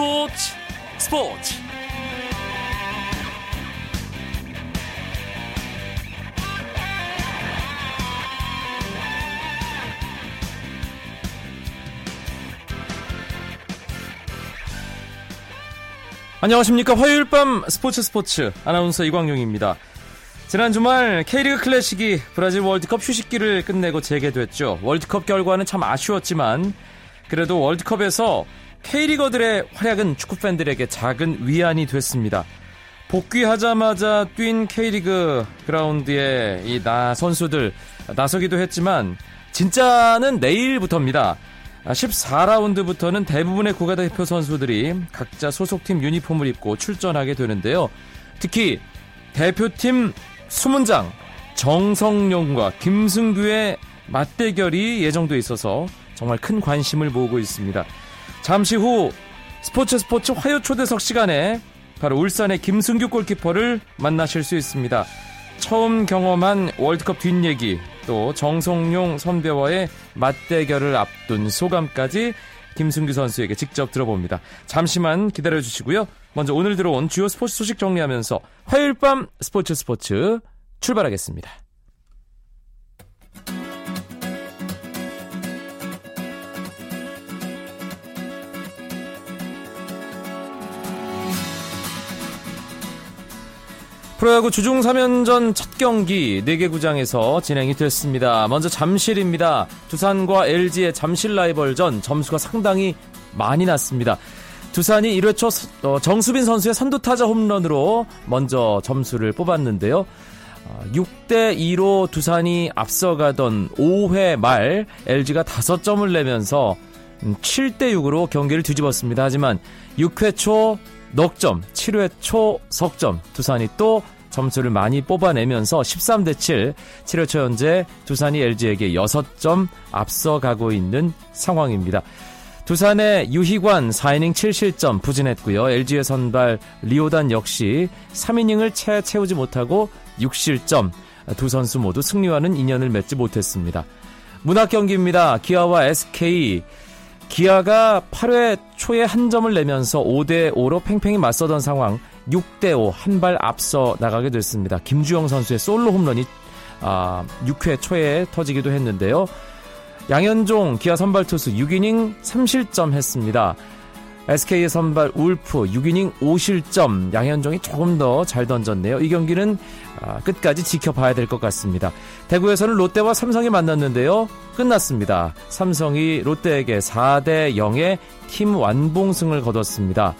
스포츠 스포츠. 안녕하십니까. 화요일 밤 스포츠 스포츠. 아나운서 이광용입니다. 지난 주말 K리그 클래식이 브라질 월드컵 휴식기를 끝내고 재개됐죠. 월드컵 결과는 참 아쉬웠지만 그래도 월드컵에서 K리거들의 활약은 축구팬들에게 작은 위안이 됐습니다. 복귀하자마자 뛴 K리그 그라운드에 이 나 선수들 나서기도 했지만 진짜는 내일부터입니다. 14라운드부터는 대부분의 국가대표 선수들이 각자 소속팀 유니폼을 입고 출전하게 되는데요. 특히 대표팀 수문장 정성용과 김승규의 맞대결이 예정돼 있어서 정말 큰 관심을 모으고 있습니다. 잠시 후 스포츠 스포츠 화요 초대석 시간에 바로 울산의 김승규 골키퍼를 만나실 수 있습니다. 처음 경험한 월드컵 뒷얘기 또 정성용 선배와의 맞대결을 앞둔 소감까지 김승규 선수에게 직접 들어봅니다. 잠시만 기다려 주시고요. 먼저 오늘 들어온 주요 스포츠 소식 정리하면서 화요일 밤 스포츠 스포츠 출발하겠습니다. 프로야구 주중 3연전 첫 경기 4개 구장에서 진행이 됐습니다. 먼저 잠실입니다. 두산과 LG의 잠실 라이벌전 점수가 상당히 많이 났습니다. 두산이 1회 초 어, 정수빈 선수의 선두타자 홈런으로 먼저 점수를 뽑았는데요. 6대 어, 2로 두산이 앞서가던 5회 말 LG가 5점을 내면서 7대 음, 6으로 경기를 뒤집었습니다. 하지만 6회 초 넉점, 7회 초 석점. 두산이 또 점수를 많이 뽑아내면서 13대 7, 7회 초 현재 두산이 LG에게 6점 앞서가고 있는 상황입니다. 두산의 유희관 4이닝 7실점 부진했고요. LG의 선발 리오단 역시 3이닝을 채 채우지 못하고 6실점. 두 선수 모두 승리와는 인연을 맺지 못했습니다. 문학 경기입니다. 기아와 SK 기아가 8회 초에 한 점을 내면서 5대 5로 팽팽히 맞서던 상황 6대 5 한 발 앞서 나가게 됐습니다. 김주영 선수의 솔로 홈런이 아, 6회 초에 터지기도 했는데요. 양현종 기아 선발 투수 6이닝 3실점 했습니다. SK의 선발 울프 6이닝 5실점 양현종이 조금 더 잘 던졌네요. 이 경기는 아, 끝까지 지켜봐야 될 것 같습니다. 대구에서는 롯데와 삼성이 만났는데요. 끝났습니다. 삼성이 롯데에게 4대 0의 팀 완봉승을 거뒀습니다.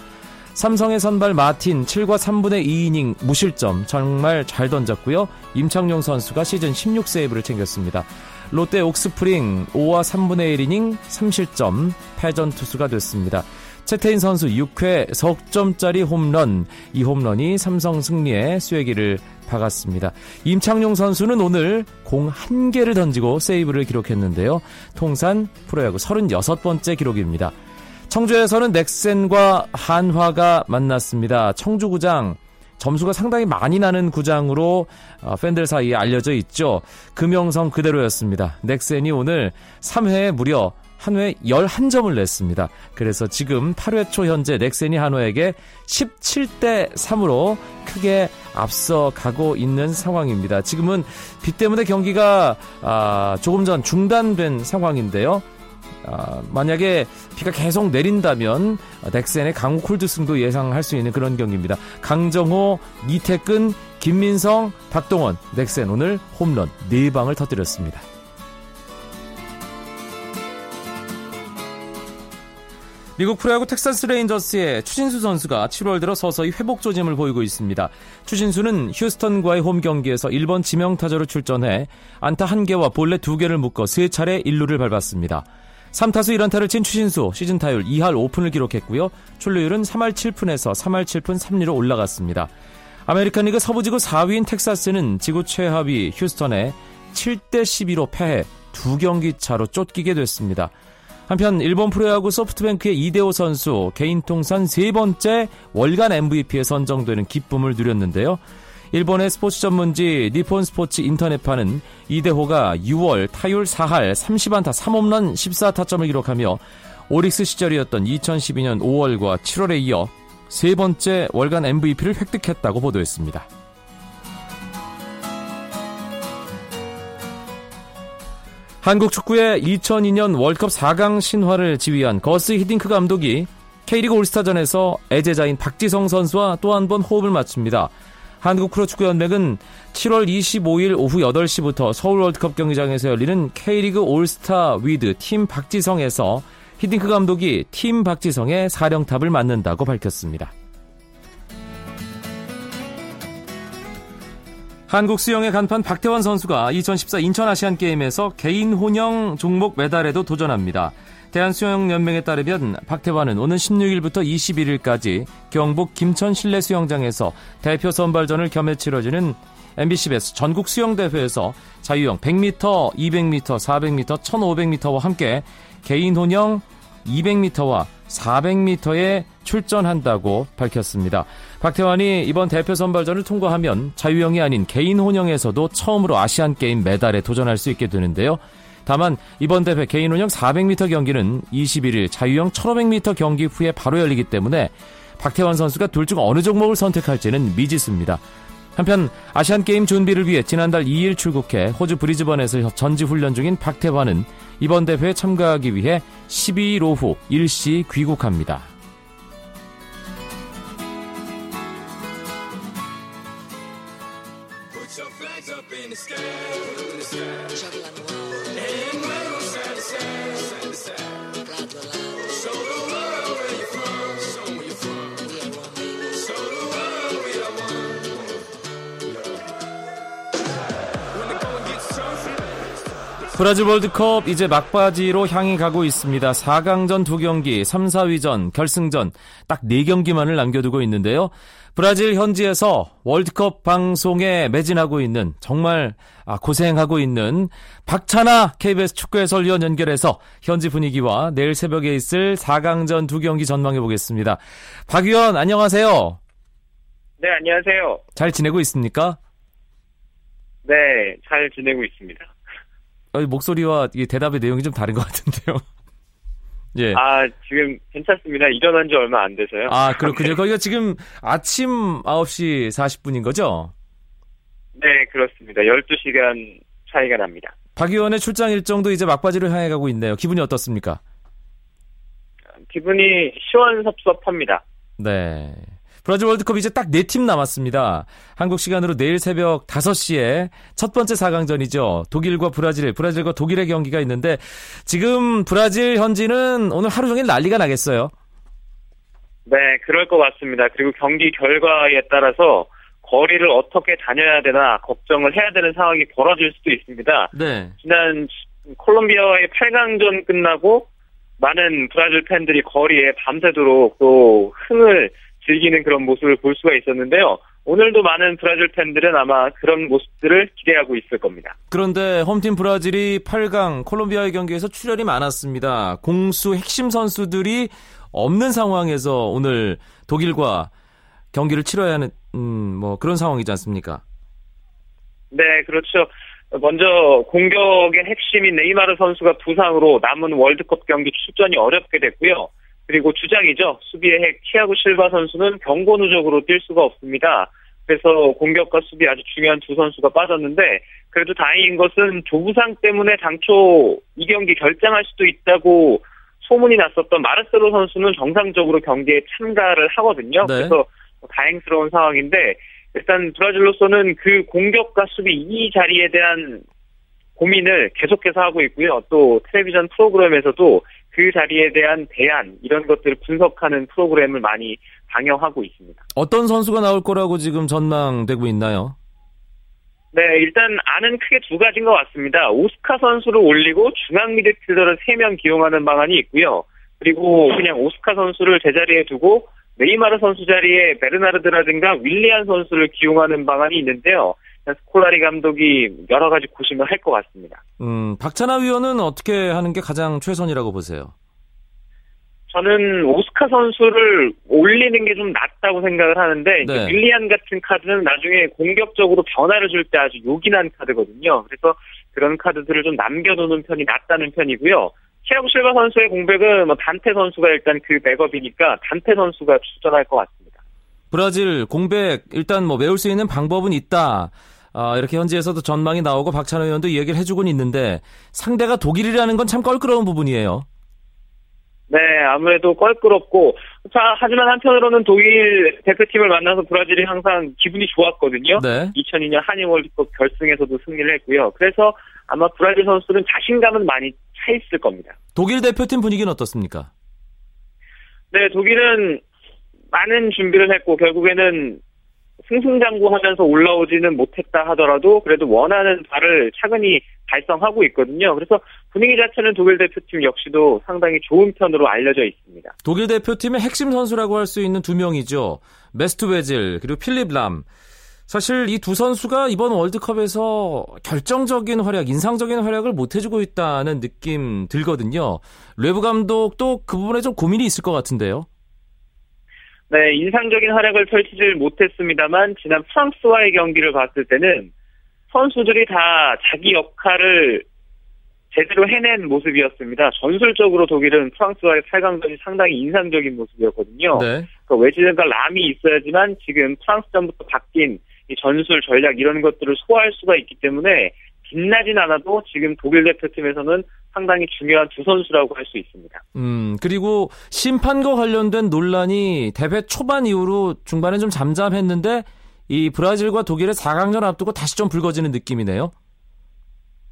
삼성의 선발 마틴 7과 3분의 2이닝 무실점 정말 잘 던졌고요. 임창용 선수가 시즌 16세이브를 챙겼습니다. 롯데 옥스프링 5와 3분의 1이닝 3실점 패전 투수가 됐습니다. 채태인 선수 6회 석점짜리 홈런. 이 홈런이 삼성 승리의 쐐기를 박았습니다. 임창용 선수는 오늘 공 1개를 던지고 세이브를 기록했는데요. 통산 프로야구 36번째 기록입니다. 청주에서는 넥센과 한화가 만났습니다. 청주구장 점수가 상당히 많이 나는 구장으로 어, 팬들 사이에 알려져 있죠. 금영성 그대로였습니다. 넥센이 오늘 3회에 무려 한화에 11점을 냈습니다. 그래서 지금 8회 초 현재 넥센이 한화에게 17대 3으로 크게 앞서 가고 있는 상황입니다. 지금은 비 때문에 경기가 아, 조금 전 중단된 상황인데요. 아, 만약에 비가 계속 내린다면 넥센의 강호 콜드승도 예상할 수 있는 그런 경기입니다. 강정호, 이태근, 김민성, 박동원, 넥센 오늘 홈런 4방을 터뜨렸습니다. 미국 프로야구 텍사스 레인저스의 추신수 선수가 7월 들어 서서히 회복 조짐을 보이고 있습니다. 추신수는 휴스턴과의 홈 경기에서 1번 지명타자로 출전해 안타 1개와 볼넷 2개를 묶어 3차례 1루를 밟았습니다. 3타수 1안타를 친 추신수 시즌 타율 2할 5푼을 기록했고요. 출루율은 3할 7푼에서 3할 7푼 3리로 올라갔습니다. 아메리칸 리그 서부지구 4위인 텍사스는 지구 최하위 휴스턴에 7대 12로 패해 두 경기 차로 쫓기게 됐습니다. 한편 일본 프로야구 소프트뱅크의 이대호 선수 개인 통산 세 번째 월간 MVP에 선정되는 기쁨을 누렸는데요. 일본의 스포츠 전문지 니폰 스포츠 인터넷판은 이대호가 6월 타율 4할 30안타 3홈런 14타점을 기록하며 오릭스 시절이었던 2012년 5월과 7월에 이어 세 번째 월간 MVP를 획득했다고 보도했습니다. 한국 축구의 2002년 월컵 4강 신화를 지휘한 거스 히딩크 감독이 K리그 올스타전에서 애제자인 박지성 선수와 또 한 번 호흡을 맞춥니다. 한국 프로축구연맹은 7월 25일 오후 8시부터 서울 월드컵 경기장에서 열리는 K리그 올스타 with 팀 박지성에서 히딩크 감독이 팀 박지성의 사령탑을 맡는다고 밝혔습니다. 한국 수영의 간판 박태환 선수가 2014 인천 아시안 게임에서 개인 혼영 종목 메달에도 도전합니다. 대한수영연맹에 따르면 박태환은 오는 16일부터 21일까지 경북 김천 실내 수영장에서 대표 선발전을 겸해 치러지는 MBCBS 전국 수영대회에서 자유형 100m, 200m, 400m, 1500m와 함께 개인 혼영 200m와 400m에 출전한다고 밝혔습니다. 박태환이 이번 대표 선발전을 통과하면 자유형이 아닌 개인 혼영에서도 처음으로 아시안 게임 메달에 도전할 수 있게 되는데요. 다만 이번 대회 개인 혼영 400m 경기는 21일 자유형 1500m 경기 후에 바로 열리기 때문에 박태환 선수가 둘 중 어느 종목을 선택할지는 미지수입니다. 한편 아시안 게임 준비를 위해 지난달 2일 출국해 호주 브리즈번에서 전지 훈련 중인 박태환은 이번 대회에 참가하기 위해 12일 오후 일시 귀국합니다. 브라질 월드컵 이제 막바지로 향해 가고 있습니다. 4강전 두 경기, 3, 4위전, 결승전 딱 4경기만을 남겨두고 있는데요. 브라질 현지에서 월드컵 방송에 매진하고 있는 정말 아, 고생하고 있는 박찬아 KBS 축구 해설위원 연결해서 현지 분위기와 내일 새벽에 있을 4강전 두 경기 전망해 보겠습니다. 박 위원 안녕하세요. 네, 안녕하세요. 잘 지내고 있습니까? 네, 잘 지내고 있습니다. 목소리와 대답의 내용이 좀 다른 것 같은데요. 예. 아, 지금 괜찮습니다. 일어난 지 얼마 안 돼서요. 아, 그렇군요. 거기가 지금 아침 9시 40분인 거죠? 네, 그렇습니다. 12시간 차이가 납니다. 박 의원의 출장 일정도 이제 막바지를 향해 가고 있네요. 기분이 어떻습니까? 기분이 시원섭섭합니다. 네. 브라질 월드컵 이제 딱 네 팀 남았습니다. 한국 시간으로 내일 새벽 5시에 첫 번째 4강전이죠. 독일과 브라질, 브라질과 독일의 경기가 있는데 지금 브라질 현지는 오늘 하루 종일 난리가 나겠어요. 네, 그럴 것 같습니다. 그리고 경기 결과에 따라서 거리를 어떻게 다녀야 되나 걱정을 해야 되는 상황이 벌어질 수도 있습니다. 네. 지난 콜롬비아와의 8강전 끝나고 많은 브라질 팬들이 거리에 밤새도록 또 흥을 즐기는 그런 모습을 볼 수가 있었는데요. 오늘도 많은 브라질 팬들은 아마 그런 모습들을 기대하고 있을 겁니다. 그런데 홈팀 브라질이 8강 콜롬비아의 경기에서 출혈이 많았습니다. 공수 핵심 선수들이 없는 상황에서 오늘 독일과 경기를 치러야 하는 음, 뭐 그런 상황이지 않습니까? 네, 그렇죠. 먼저 공격의 핵심인 네이마르 선수가 부상으로 남은 월드컵 경기 출전이 어렵게 됐고요. 그리고 주장이죠. 수비의 핵 티아고 실바 선수는 경고 누적으로 뛸 수가 없습니다. 그래서 공격과 수비 아주 중요한 두 선수가 빠졌는데 그래도 다행인 것은 조부상 때문에 당초 이 경기 결장할 수도 있다고 소문이 났었던 마르세로 선수는 정상적으로 경기에 참가를 하거든요. 네. 그래서 다행스러운 상황인데 일단 브라질로서는 그 공격과 수비 이 자리에 대한 고민을 계속해서 하고 있고요. 또 텔레비전 프로그램에서도 그 자리에 대한 대안 이런 것들을 분석하는 프로그램을 많이 방영하고 있습니다. 어떤 선수가 나올 거라고 지금 전망되고 있나요? 네, 일단 아는 크게 두 가지인 것 같습니다. 오스카 선수를 올리고 중앙 미드필더를 3명 기용하는 방안이 있고요. 그리고 그냥 오스카 선수를 제자리에 두고 네이마르 선수 자리에 베르나르드라든가 윌리안 선수를 기용하는 방안이 있는데요. 스콜라리 감독이 여러 가지 고심을 할 것 같습니다. 음, 박찬하 위원은 어떻게 하는 게 가장 최선이라고 보세요? 저는 오스카 선수를 올리는 게 좀 낫다고 생각을 하는데 네. 윌리안 같은 카드는 나중에 공격적으로 변화를 줄 때 아주 요긴한 카드거든요. 그래서 그런 카드들을 좀 남겨놓는 편이 낫다는 편이고요. 티아고 실바 선수의 공백은 뭐 단테 선수가 일단 그 백업이니까 단테 선수가 출전할 것 같습니다. 브라질 공백 일단 뭐 메울 수 있는 방법은 있다. 아, 이렇게 현지에서도 전망이 나오고 박찬호 의원도 이야기를 해주곤 있는데 상대가 독일이라는 건 참 껄끄러운 부분이에요. 네, 아무래도 껄끄럽고 자 하지만 한편으로는 독일 대표팀을 만나서 브라질이 항상 기분이 좋았거든요. 네. 2002년 한일 월드컵 결승에서도 승리를 했고요. 그래서 아마 브라질 선수들은 자신감은 많이 차 있을 겁니다. 독일 대표팀 분위기는 어떻습니까? 네, 독일은 많은 준비를 했고 결국에는 승승장구하면서 올라오지는 못했다 하더라도 그래도 원하는 바를 차근히 달성하고 있거든요. 그래서 분위기 자체는 독일 대표팀 역시도 상당히 좋은 편으로 알려져 있습니다. 독일 대표팀의 핵심 선수라고 할 수 있는 두 명이죠. 메수트 외질 그리고 필립 람. 사실 이 두 선수가 이번 월드컵에서 결정적인 활약, 인상적인 활약을 못 해주고 있다는 느낌 들거든요. 레브 감독도 그 부분에 좀 고민이 있을 것 같은데요. 네, 인상적인 활약을 펼치질 못했습니다만 지난 프랑스와의 경기를 봤을 때는 선수들이 다 자기 역할을 제대로 해낸 모습이었습니다. 전술적으로 독일은 프랑스와의 8강전이 상당히 인상적인 모습이었거든요. 네. 그러니까 외지전과 람이 있어야지만 지금 프랑스전부터 바뀐 이 전술 전략 이런 것들을 소화할 수가 있기 때문에 빛나진 않아도 지금 독일 대표팀에서는 상당히 중요한 두 선수라고 할 수 있습니다. 음, 그리고 심판과 관련된 논란이 대회 초반 이후로 중반에 좀 잠잠했는데 이 브라질과 독일의 4강전 앞두고 다시 좀 불거지는 느낌이네요.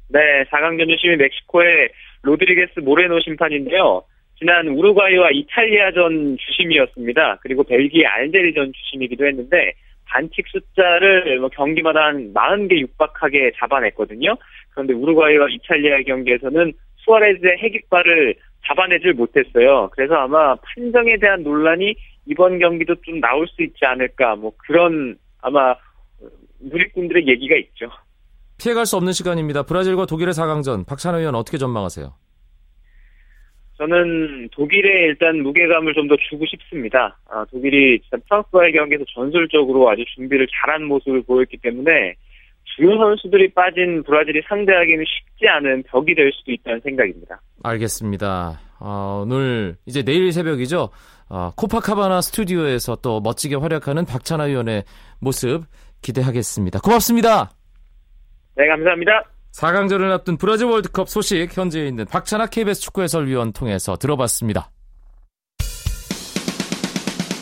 네, 4강전 주심이 멕시코의 로드리게스 모레노 심판인데요. 지난 우루과이와 이탈리아전 주심이었습니다. 그리고 벨기에 알제리전 주심이기도 했는데 반칙 숫자를 뭐 경기마다 한 40개 육박하게 잡아냈거든요. 그런데 우루과이와 이탈리아 경기에서는 수아레즈의 핵익발을 잡아내질 못했어요. 그래서 아마 판정에 대한 논란이 이번 경기도 좀 나올 수 있지 않을까, 뭐 그런 아마 누리꾼들의 얘기가 있죠. 피해갈 수 없는 시간입니다. 브라질과 독일의 4강전, 박찬호 의원 어떻게 전망하세요? 저는 독일에 일단 무게감을 좀 더 주고 싶습니다. 아, 독일이 프랑스와의 경기에서 전술적으로 아주 준비를 잘한 모습을 보였기 때문에 주요 선수들이 빠진 브라질이 상대하기는 쉽지 않은 벽이 될 수도 있다는 생각입니다. 알겠습니다. 어, 오늘 이제 내일 새벽이죠. 어, 코파카바나 스튜디오에서 또 멋지게 활약하는 박찬하 위원의 모습 기대하겠습니다. 고맙습니다. 네, 감사합니다. 4강전을 앞둔 브라질 월드컵 소식 현재 있는 박찬하 KBS 축구 해설위원 통해서 들어봤습니다.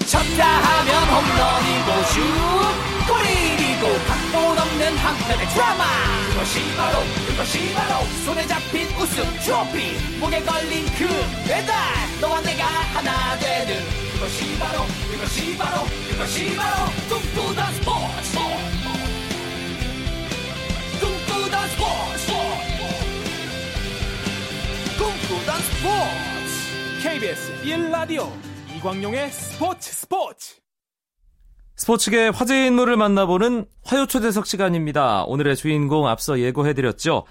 쳤다 하면 홈런이고 슛 골이고 각본 없는 한편의 드라마. 그것이 바로 그것이 바로 손에 잡힌 우승 트로피. 목에 걸린 그 배달 너와 내가 하나 되는. 그것이 바로 그것이 바로 그것이 바로 꿈꾸던 스포츠 꿈꾸던 스포츠 꿈꾸던 스포츠 KBS 1라디오 이광용의 스포츠 스포츠 스포츠계 화제 인물을 만나보는 화요초대석 시간입니다. 오늘의 주인공 앞서 예고해드렸죠.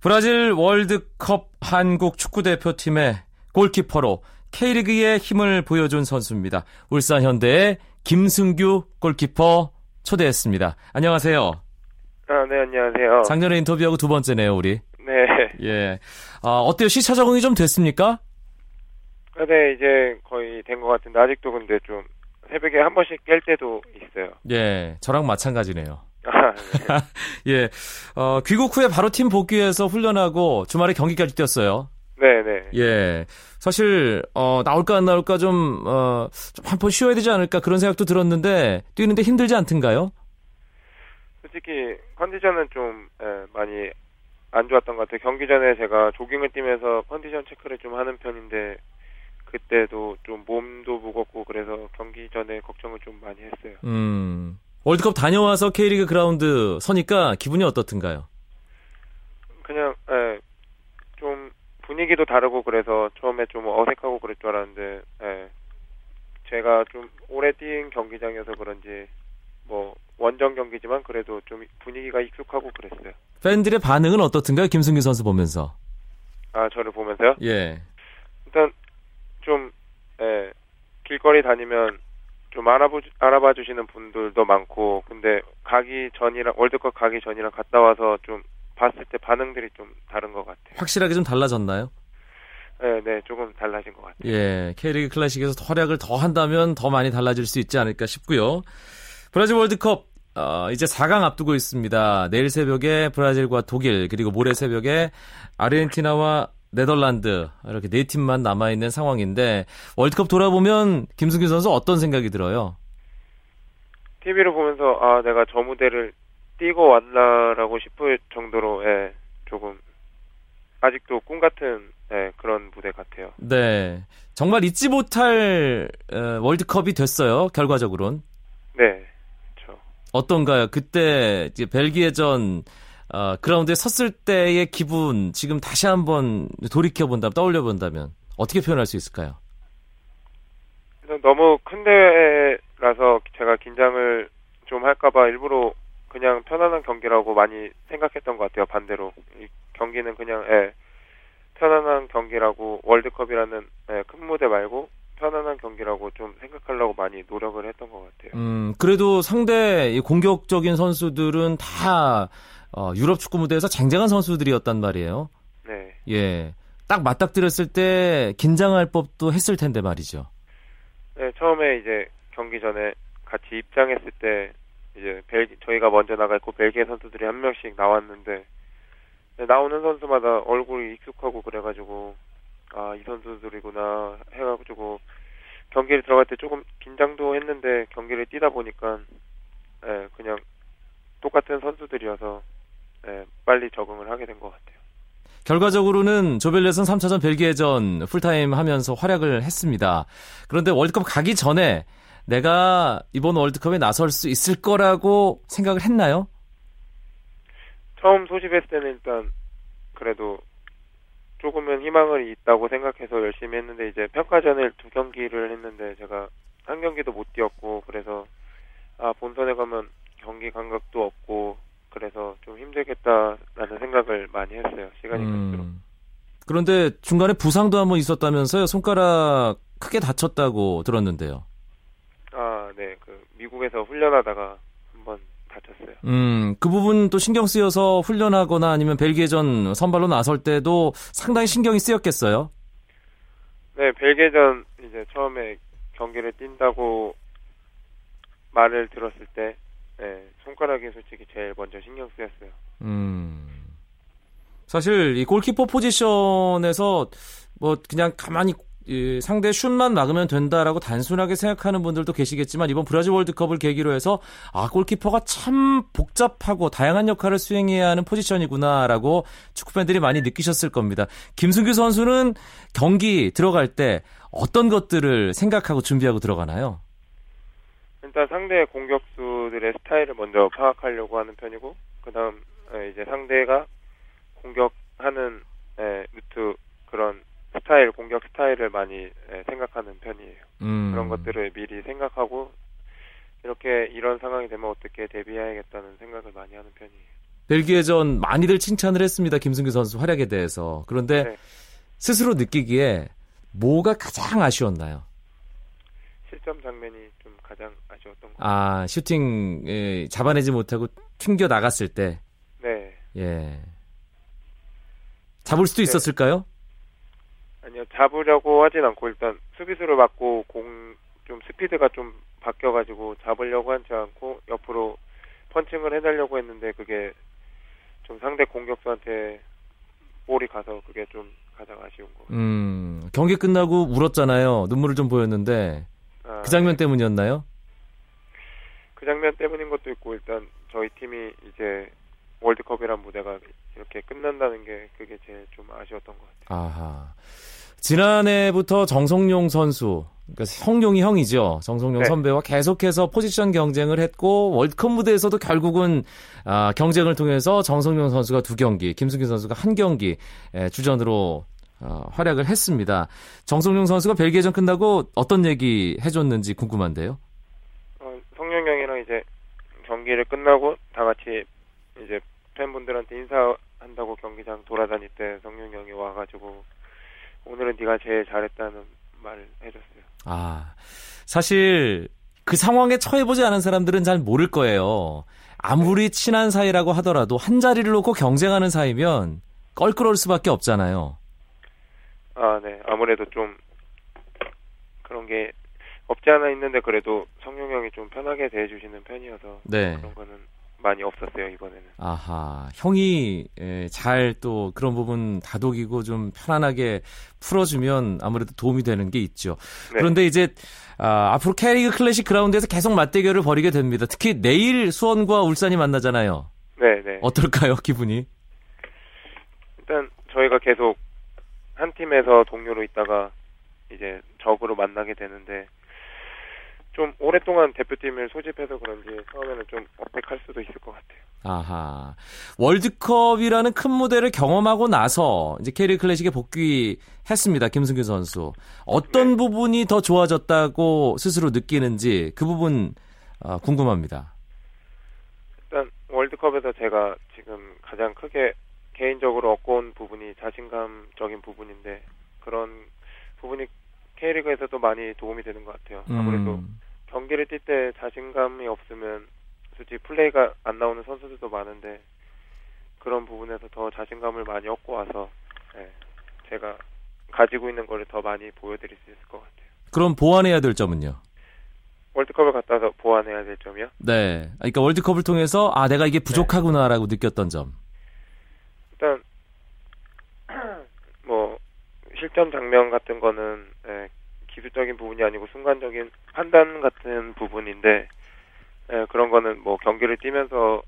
브라질 월드컵 한국 축구대표팀의 골키퍼로 K리그의 힘을 보여준 선수입니다. 울산 현대의 김승규 골키퍼 초대했습니다. 안녕하세요. 아, 네, 안녕하세요. 작년에 인터뷰하고 두 번째네요, 우리. 네. 예. 아, 어때요? 시차 적응이 좀 됐습니까? 아, 네, 이제 거의 된 것 같은데, 아직도 근데 좀 새벽에 한 번씩 깰 때도 있어요. 예, 저랑 마찬가지네요. 아, 네. 예, 어, 귀국 후에 바로 팀 복귀해서 훈련하고 주말에 경기까지 뛰었어요. 네네. 예. 사실, 어, 나올까 안 나올까 좀, 어, 좀 한 번 쉬어야 되지 않을까 그런 생각도 들었는데, 뛰는데 힘들지 않던가요? 솔직히, 컨디션은 좀, 예, 많이 안 좋았던 것 같아요. 경기 전에 제가 조깅을 뛰면서 컨디션 체크를 좀 하는 편인데, 그때도 좀 몸도 무겁고 그래서 경기 전에 걱정을 좀 많이 했어요. 음. 월드컵 다녀와서 K리그 그라운드 서니까 기분이 어떻든가요? 그냥 예, 좀 분위기도 다르고 그래서 처음에 좀 어색하고 그럴 줄 알았는데 예, 제가 좀 오래 뛴 경기장이어서 그런지 뭐 원정 경기지만 그래도 좀 분위기가 익숙하고 그랬어요. 팬들의 반응은 어떻든가요? 김승규 선수 보면서. 아 저를 보면서요? 예. 일단 좀 예, 길거리 다니면 좀 알아보 알아봐 주시는 분들도 많고 근데 가기 전이랑 월드컵 가기 전이랑 갔다 와서 좀 봤을 때 반응들이 좀 다른 것 같아요. 확실하게 좀 달라졌나요? 네, 네, 조금 달라진 것 같아요. 예, K리그 클래식에서 활약을 더 한다면 더 많이 달라질 수 있지 않을까 싶고요. 브라질 월드컵 어, 이제 4강 앞두고 있습니다. 내일 새벽에 브라질과 독일 그리고 모레 새벽에 아르헨티나와 네덜란드 이렇게 네 팀만 남아 있는 상황인데 월드컵 돌아보면 김승규 선수 어떤 생각이 들어요? TV를 보면서 아 내가 저 무대를 뛰고 왔나라고 싶을 정도로 예, 조금 아직도 꿈 같은 예, 그런 무대 같아요. 네, 정말 잊지 못할 어, 월드컵이 됐어요. 결과적으로는. 네. 어떤가요? 그때 이제 벨기에전 어, 그라운드에 섰을 때의 기분 지금 다시 한번 돌이켜 본다면 떠올려 본다면 어떻게 표현할 수 있을까요? 너무 큰 대회라서 제가 긴장을 좀 할까봐 일부러 그냥 편안한 경기라고 많이 생각했던 것 같아요. 반대로 이 경기는 그냥 예, 편안한 경기라고 월드컵이라는 예, 큰 무대 말고 편안한 경기라고 좀 생각하려고 많이 노력을 했던 것 같아요. 음, 그래도 상대 공격적인 선수들은 다 어, 유럽 축구 무대에서 쟁쟁한 선수들이었단 말이에요. 네. 예. 딱 맞닥뜨렸을 때 긴장할 법도 했을 텐데 말이죠. 네, 처음에 이제 경기 전에 같이 입장했을 때 이제 벨기 저희가 먼저 나가 있고 벨기에 선수들이 한 명씩 나왔는데 네, 나오는 선수마다 얼굴이 익숙하고 그래가지고 아 이 선수들이구나 해가지고 경기를 들어갈 때 조금 긴장도 했는데 경기를 뛰다 보니까 예, 그냥 똑같은 선수들이어서 예, 빨리 적응을 하게 된 것 같아요. 결과적으로는 조별예선 3차전 벨기에전 풀타임 하면서 활약을 했습니다. 그런데 월드컵 가기 전에 내가 이번 월드컵에 나설 수 있을 거라고 생각을 했나요? 처음 소집했을 때는 일단 그래도 조금은 희망을 있다고 생각해서 열심히 했는데 이제 평가전을 두 경기를 했는데 제가 한 경기도 못 뛰었고 그래서 아 본선에 가면 경기 감각도 없고 그래서 좀 힘들겠다라는 생각을 많이 했어요. 시간이 갈수록. 음. 그런데 중간에 부상도 한번 있었다면서요? 손가락 크게 다쳤다고 들었는데요. 아, 네. 그 미국에서 훈련하다가 다쳤어요. 음, 그 부분 또 신경 쓰여서 훈련하거나 아니면 벨기에전 선발로 나설 때도 상당히 신경이 쓰였겠어요? 네, 벨기에전 이제 처음에 경기를 뛴다고 말을 들었을 때 네, 손가락이 솔직히 제일 먼저 신경 쓰였어요. 음. 사실 이 골키퍼 포지션에서 뭐 그냥 가만히 이 상대 슛만 막으면 된다라고 단순하게 생각하는 분들도 계시겠지만 이번 브라질 월드컵을 계기로 해서 아 골키퍼가 참 복잡하고 다양한 역할을 수행해야 하는 포지션이구나라고 축구 팬들이 많이 느끼셨을 겁니다. 김승규 선수는 경기 들어갈 때 어떤 것들을 생각하고 준비하고 들어가나요? 일단 상대 공격수들의 스타일을 먼저 파악하려고 하는 편이고 그다음 이제 상대가 공격하는 루트 그런 스타일 공격 스타일을 많이 생각하는 편이에요. 음. 그런 것들을 미리 생각하고 이렇게 이런 상황이 되면 어떻게 대비해야겠다는 생각을 많이 하는 편이에요. 벨기에전 많이들 칭찬을 했습니다. 김승규 선수 활약에 대해서. 그런데 네. 스스로 느끼기에 뭐가 가장 아쉬웠나요? 실점 장면이 좀 가장 아쉬웠던 것 같아요. 아, 슈팅 예, 잡아내지 못하고 튕겨 나갔을 때. 네. 예. 잡을 수도 네. 있었을까요? 아니요, 잡으려고 하진 않고 일단 수비수를 맞고 공 좀 스피드가 좀 바뀌어가지고 잡으려고 하지 않고 옆으로 펀칭을 해달려고 했는데 그게 좀 상대 공격수한테 볼이 가서 그게 좀 가장 아쉬운 거. 음, 경기 끝나고 울었잖아요. 눈물을 좀 보였는데 아, 그 장면 네. 때문이었나요? 그 장면 때문인 것도 있고 일단 저희 팀이 이제 월드컵이란 무대가 이렇게 끝난다는 게 그게 제일 좀 아쉬웠던 것 같아요. 아하. 지난해부터 정성용 선수, 그러니까 성룡이 형이죠. 정성용 네. 선배와 계속해서 포지션 경쟁을 했고 월드컵 무대에서도 결국은 아, 경쟁을 통해서 정성용 선수가 두 경기, 김승규 선수가 한 경기 에, 주전으로 어, 활약을 했습니다. 정성용 선수가 벨기에전 끝나고 어떤 얘기 해줬는지 궁금한데요. 어, 성룡 형이랑 이제 경기를 끝나고 다 같이 이제 팬분들한테 인사한다고 경기장 돌아다닐 때 성룡 형이 와가지고 오늘은 네가 제일 잘했다는 말을 해줬어요. 아 사실 그 상황에 처해보지 않은 사람들은 잘 모를 거예요. 아무리 네. 친한 사이라고 하더라도 한 자리를 놓고 경쟁하는 사이면 껄끄러울 수밖에 없잖아요. 아, 네. 아무래도 좀 그런 게 없지 않아 있는데 그래도 성룡 형이 좀 편하게 대해주시는 편이어서 네. 그런 거는 많이 없었어요 이번에는. 아하, 형이 예, 잘또 그런 부분 다독이고 좀 편안하게 풀어주면 아무래도 도움이 되는 게 있죠. 네. 그런데 이제 아, 앞으로 K리그 클래식 그라운드에서 계속 맞대결을 벌이게 됩니다. 특히 내일 수원과 울산이 만나잖아요. 네, 네. 어떨까요, 기분이? 일단 저희가 계속 한 팀에서 동료로 있다가 이제 적으로 만나게 되는데 좀 오랫동안 대표팀을 소집해서 그런지 처음에는 좀 어색할 수도 있을 것 같아요. 아하. 월드컵이라는 큰 무대를 경험하고 나서 이제 K리그 클래식에 복귀했습니다. 김승규 선수. 어떤 네. 부분이 더 좋아졌다고 스스로 느끼는지 그 부분 어, 궁금합니다. 일단 월드컵에서 제가 지금 가장 크게 개인적으로 얻고 온 부분이 자신감적인 부분인데 그런 부분이 K리그에서도 많이 도움이 되는 것 같아요. 아무래도 음, 경기를 뛸 때 자신감이 없으면 솔직히 플레이가 안 나오는 선수들도 많은데 그런 부분에서 더 자신감을 많이 얻고 와서 예, 제가 가지고 있는 거를 더 많이 보여드릴 수 있을 것 같아요. 그럼 보완해야 될 점은요? 월드컵을 갔다 와서 보완해야 될 점이요? 네. 그러니까 월드컵을 통해서 아 내가 이게 부족하구나라고 느꼈던 점. 일단 뭐 실점 장면 같은 거는 예, 기술적인 부분이 아니고 순간적인 판단 같은 부분인데 예, 그런 거는 뭐 경기를 뛰면서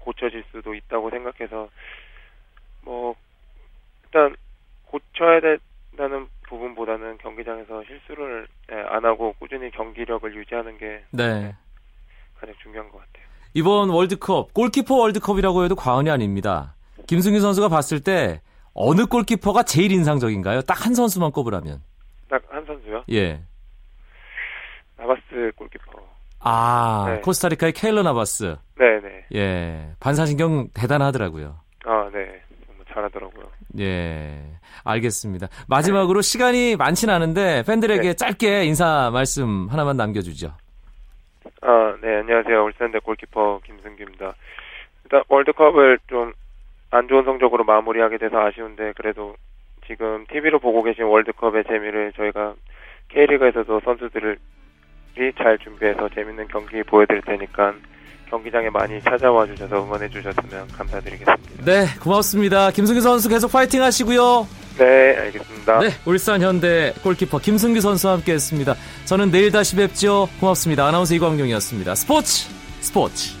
고쳐질 수도 있다고 생각해서 뭐 일단 고쳐야 된다는 부분보다는 경기장에서 실수를 예, 안 하고 꾸준히 경기력을 유지하는 게 네. 가장 중요한 것 같아요. 이번 월드컵 골키퍼 월드컵이라고 해도 과언이 아닙니다. 김승규 선수가 봤을 때 어느 골키퍼가 제일 인상적인가요? 딱 한 선수만 꼽으라면. 딱 한 선수요? 예. 나바스 골키퍼. 아, 네. 코스타리카의 케일러 나바스. 네네. 예. 반사신경 대단하더라고요. 아, 네. 정말 잘하더라고요. 예. 알겠습니다. 마지막으로 시간이 많진 않은데 팬들에게 네. 짧게 인사 말씀 하나만 남겨주죠. 아, 네, 안녕하세요. 울산대 골키퍼 김승규입니다. 일단 월드컵을 좀 안 좋은 성적으로 마무리하게 돼서 아쉬운데 그래도 지금 TV로 보고 계신 월드컵의 재미를 저희가 K리그에서도 선수들이 잘 준비해서 재밌는 경기 보여드릴 테니까 경기장에 많이 찾아와 주셔서 응원해 주셨으면 감사드리겠습니다. 네, 고맙습니다. 김승규 선수 계속 파이팅 하시고요. 네, 알겠습니다. 네, 울산 현대 골키퍼 김승규 선수와 함께 했습니다. 저는 내일 다시 뵙죠. 고맙습니다. 아나운서 이광용이었습니다. 스포츠 스포츠.